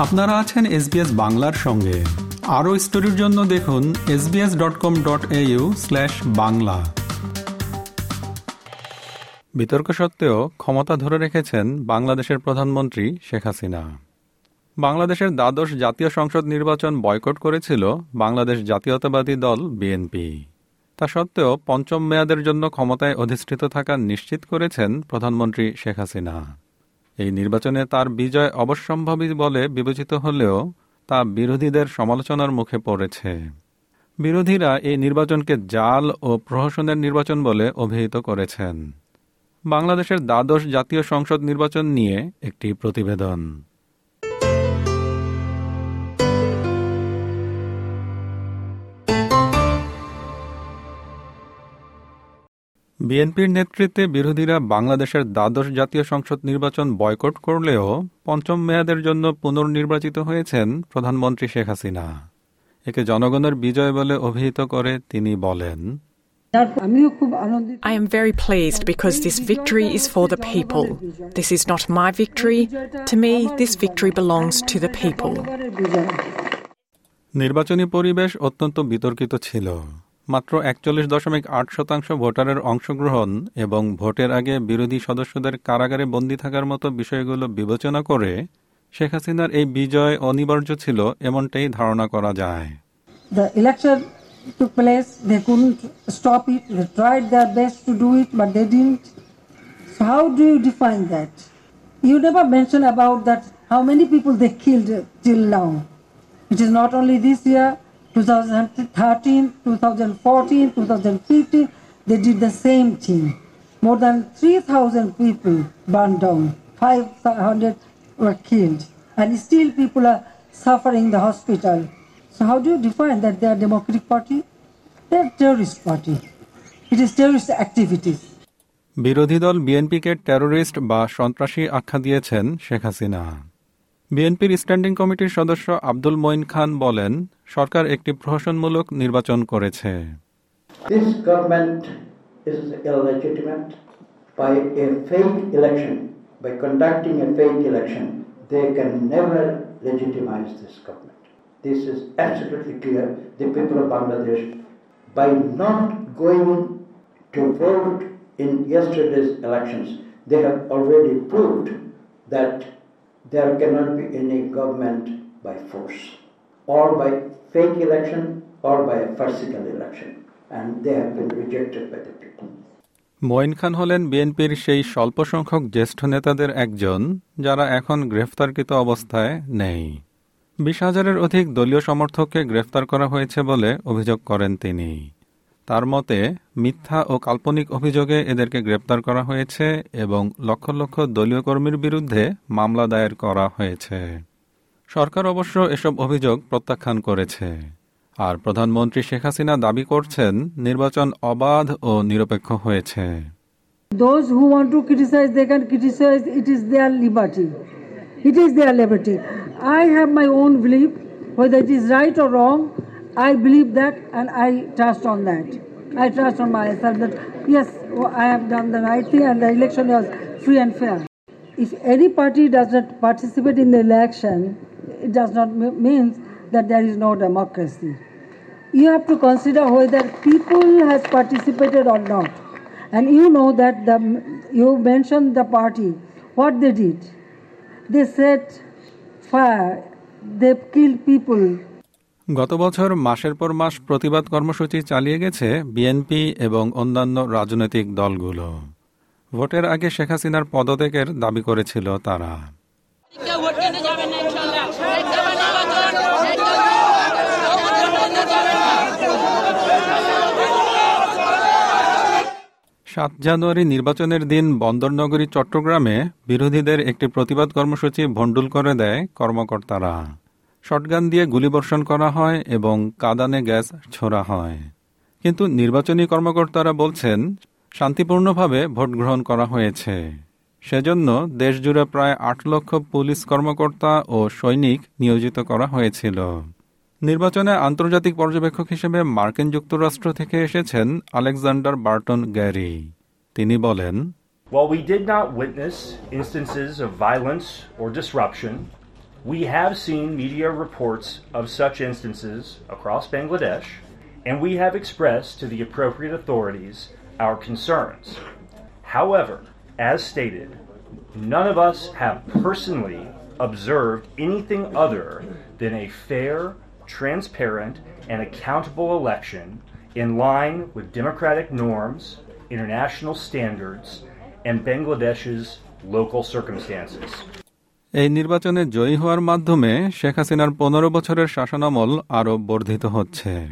আপনারা আছেন এসবিএস বাংলার সঙ্গে। আরও স্টোরির জন্য দেখুন SBS dot com dot Bangla. বিতর্ক সত্ত্বেও ক্ষমতা ধরে রেখেছেন বাংলাদেশের প্রধানমন্ত্রী শেখ হাসিনা। বাংলাদেশের দ্বাদশ জাতীয় সংসদ নির্বাচন বয়কট করেছিল বাংলাদেশ জাতীয়তাবাদী দল বিএনপি তা সত্ত্বেও পঞ্চম মেয়াদের জন্য ক্ষমতায় অধিষ্ঠিত থাকা নিশ্চিত করেছেন প্রধানমন্ত্রী শেখ হাসিনা। এই নির্বাচনে তার বিজয় অবশ্যম্ভাবী বলে বিবেচিত হলেও তা বিরোধীদের সমালোচনার মুখে পড়েছে। বিরোধীরা এই নির্বাচনকে জাল ও প্রহসনের নির্বাচন বলে অভিহিত করেছেন। বাংলাদেশের দ্বাদশ জাতীয় সংসদ নির্বাচন নিয়ে একটি প্রতিবেদন। বিএনপির নেতৃত্বে বিরোধীরা বাংলাদেশের দ্বাদশ জাতীয় সংসদ নির্বাচন বয়কট করলেও পঞ্চম মেয়াদের জন্য পুনর্নির্বাচিত হয়েছেন প্রধানমন্ত্রী শেখ হাসিনা একে জনগণের বিজয় বলে অভিহিত করে তিনি বলেন I am very pleased because this victory is for the people. This is not my victory. To me, this victory belongs to the people. নির্বাচনী পরিবেশ অত্যন্ত বিতর্কিত ছিল মাত্র একচল্লিশ দশমিক আট শতাংশ ভোটারের অংশগ্রহণ এবং ভোটের আগে বিরোধী সদস্যদের কারাগারে বন্দী থাকার মতো বিষয়গুলো বিবেচনা করে শেখ হাসিনার এই বিজয় অনিবার্য ছিল এমনটাই ধারণা করা যায়। 2013, 2014, 2015, they did the same thing. More than 3,000 people burned down, 500 were killed, and still people are suffering in the hospital. So how do you define that they are Democratic Party? They are terrorist party. It is terrorist activities. বিরোধী দল বিএনপিকে terrorist বা সন্ত্রাসী আখ্যা দিয়েছেন শেখ হাসিনা বিএনপির standing কমিটির সদস্য আব্দুল মঈন খান বলেন সরকার একটি প্রহসনমূলক নির্বাচন করেছে by a fake election, by conducting a fake election. They can never legitimize this government. This is absolutely clear. The people of Bangladesh, by not going to vote in yesterday's elections, they have already proved that there cannot be any government by force or by fake election or by a farcical election. And they have been rejected by the people. Moin খান হলেন বিএনপির সেই স্বল্প সংখ্যক জ্যেষ্ঠ নেতাদের একজন যারা এখন গ্রেফতারকৃত অবস্থায় নেই বিশ হাজারের অধিক দলীয় সমর্থককে গ্রেফতার করা হয়েছে বলে অভিযোগ করেন তিনি তার মতে মিথ্যা ও কাল্পনিক অভিযোগে এদেরকে গ্রেপ্তার করা হয়েছে এবং লক্ষ লক্ষ দলীয় কর্মীর বিরুদ্ধে মামলা দায়ের করা হয়েছে সরকার অবশ্য এসব অভিযোগ প্রত্যাখ্যান করেছে আর প্রধানমন্ত্রী শেখ হাসিনা দাবি করছেন নির্বাচন অবাধ ও নিরপেক্ষ হয়েছে. I have my own belief, whether it is right or wrong. I believe that, and I trust on that. I trust on myself that yes, I have done the right thing, and the election was free and fair. If any party does not participate in the election, it does not mean that there is no democracy. You have to consider whether people has participated or not. And you know that the, you mentioned the party, what they did. They set fire, they killed people. গত বছর মাসের পর মাস প্রতিবাদ কর্মসূচি চালিয়ে গেছে BNP এবং অন্যান্য রাজনৈতিক দলগুলো। ভোটের আগে শেখ হাসিনার পদত্যাগের দাবি করেছিল তারা। সাত জানুয়ারি নির্বাচনের দিন বন্দরনগরী চট্টগ্রামে বিরোধীদের একটি প্রতিবাদ কর্মসূচি ভণ্ডুল করে দেয় কর্মকর্তারা। শটগান দিয়ে গুলিবর্ষণ করা হয় এবং কাদানে গ্যাস ছোড়া হয়। কিন্তু নির্বাচনী কর্মকর্তারা বলছেন শান্তিপূর্ণভাবে ভোট গ্রহণ করা হয়েছে। সেজন্য দেশজুড়ে প্রায় আট লক্ষ পুলিশ কর্মকর্তা ও সৈনিক নিয়োজিত করা হয়েছিল। নির্বাচনে আন্তর্জাতিক পর্যবেক্ষক হিসেবে মার্কিন যুক্তরাষ্ট্র থেকে এসেছেন আলেকজান্ডার বার্টন গ্যারি। তিনি বলেন While we did not witness instances of violence or disruption, We have seen media reports of such instances across Bangladesh, and we have expressed to the appropriate authorities our concerns. However, as stated, none of us have personally observed anything other than a fair, transparent, and accountable election in line with democratic norms, international standards, and Bangladesh's local circumstances. এই নির্বাচনে জয়ী হওয়ার মাধ্যমে শেখ হাসিনার পনেরো বছরের শাসনামল আরও বর্ধিত হচ্ছে।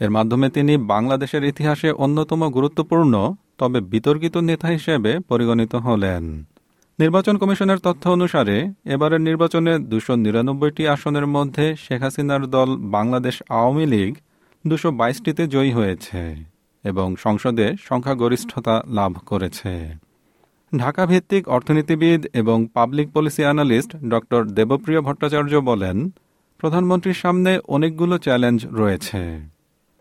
এর মাধ্যমে তিনি বাংলাদেশের ইতিহাসে অন্যতম গুরুত্বপূর্ণ, তবে বিতর্কিত নেতা হিসেবে পরিগণিত হলেন। নির্বাচন কমিশনের তথ্য অনুসারে, এবারের নির্বাচনে দুশো নিরানব্বইটি আসনের মধ্যে শেখ হাসিনার দল বাংলাদেশ আওয়ামী লীগ দুশো বাইশটিতে জয়ী হয়েছে এবং সংসদে সংখ্যাগরিষ্ঠতা লাভ করেছে। ঢাকা ভিত্তিক অর্থনীতিবিদ এবং public policy analyst doctor Debapriya Bhattacharya বলেন প্রধানমন্ত্রীর সামনে অনেকগুলো চ্যালেঞ্জ রয়েছে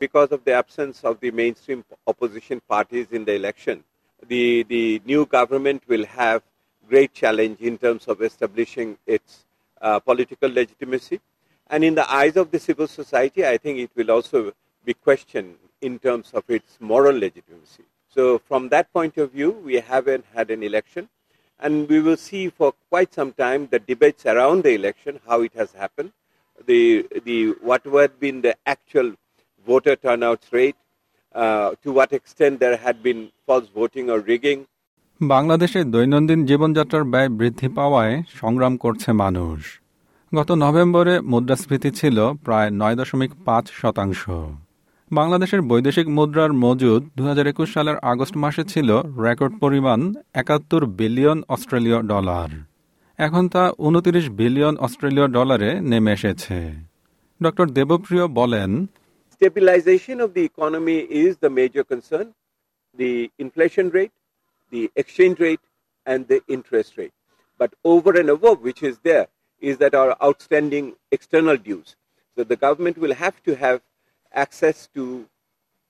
because of the absence of the mainstream opposition parties in the election, the, the new government will have great challenge in terms of establishing its uh, political legitimacy. And in the eyes of the civil society, I think it will also be questioned in terms of its moral legitimacy. So from that point of view, we haven't had an election. And we will see for quite some time the debates around the election, how it has happened, the, the, what had been the actual voter turnout rate, uh, to what extent there had been false voting or rigging. বাংলাদেশে দৈনন্দিন জীবনযাত্রার ব্যয় বৃদ্ধি পাওয়ায় সংগ্রাম করছে মানুষ গত নভেম্বরে মুদ্রাস্ফীতি ছিল প্রায় নয় দশমিক পাঁচ শতাংশ বাংলাদেশের বৈদেশিক মুদ্রার মজুদ দু হাজার একুশ সালের আগস্ট মাসে ছিল রেকর্ড পরিমাণ একাত্তর বিলিয়ন অস্ট্রেলীয় ডলার। এখন তা উনতিরিশ বিলিয়ন অস্ট্রেলীয় ডলারে নেমে এসেছে। ড দেবপ্রিয় বলেন stabilization of the economy is the major concern the inflation rate the exchange rate and the interest rate but over and above which is there is that our outstanding external dues so the government will have to have access to,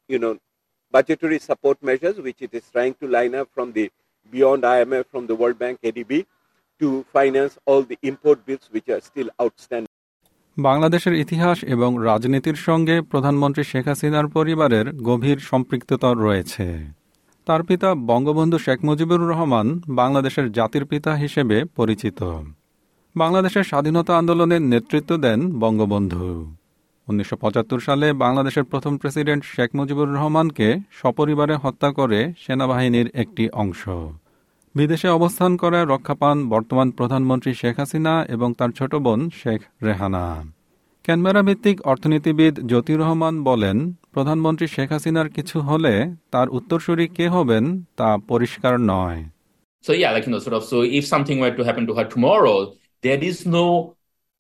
you know, budgetary support measures, which it is trying to line up from the beyond IMF, from the World Bank, ADB, to finance all the import bills which are still outstanding. বাংলাদেশের ইতিহাস এবং রাজনীতির সঙ্গে প্রধানমন্ত্রী শেখ হাসিনার পরিবারের গভীর সম্পৃক্ততা রয়েছে তার পিতা বঙ্গবন্ধু শেখ মুজিবুর রহমান বাংলাদেশের জাতির পিতা হিসেবে পরিচিত বাংলাদেশের স্বাধীনতা আন্দোলনের নেতৃত্ব দেন বঙ্গবন্ধু উনিশশো সালে বাংলাদেশের প্রথম প্রেসিডেন্ট শেখ মুজিবুর রহমানকে সপরিবারে হত্যা করে সেনাবাহিনীর একটি অংশ বিদেশে অবস্থান করে রক্ষা পান বর্তমান প্রধানমন্ত্রী শেখ হাসিনা এবং তার ছোট বোন শেখ রেহানা ক্যানবেরা ভিত্তিক অর্থনীতিবিদ জ্যোতি রহমান বলেন প্রধানমন্ত্রী শেখ হাসিনার কিছু হলে তার উত্তরসূরি কে হবেন তা পরিষ্কার নয় So yeah, like you know, sort of. So if something were to happen to her tomorrow, there is no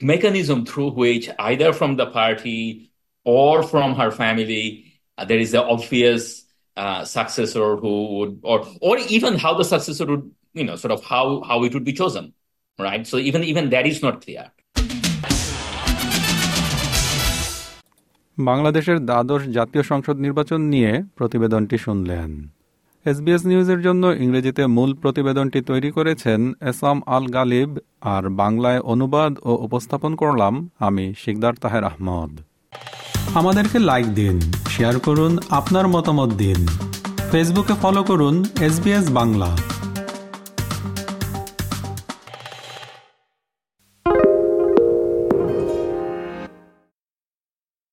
mechanism through which either from the party or from her family uh, there is the obvious uh, successor who would, or or even how the successor would, you know, sort of how how it would be chosen, right? So even even that is not clear. বাংলাদেশের দ্বাদশ জাতীয় সংসদ নির্বাচন নিয়ে প্রতিবেদনটি শুনলেন SBS নিউজের জন্য ইংরেজিতে মূল প্রতিবেদনটি তৈরি করেছেন এসাম আল গালিব আর বাংলায় অনুবাদ ও উপস্থাপন করলাম আমি শিকদার তাহের আহমদ। আমাদেরকে লাইক দিন শেয়ার করুন, আপনার মতামত দিন। ফেসবুকে ফলো করুন এস বাংলা।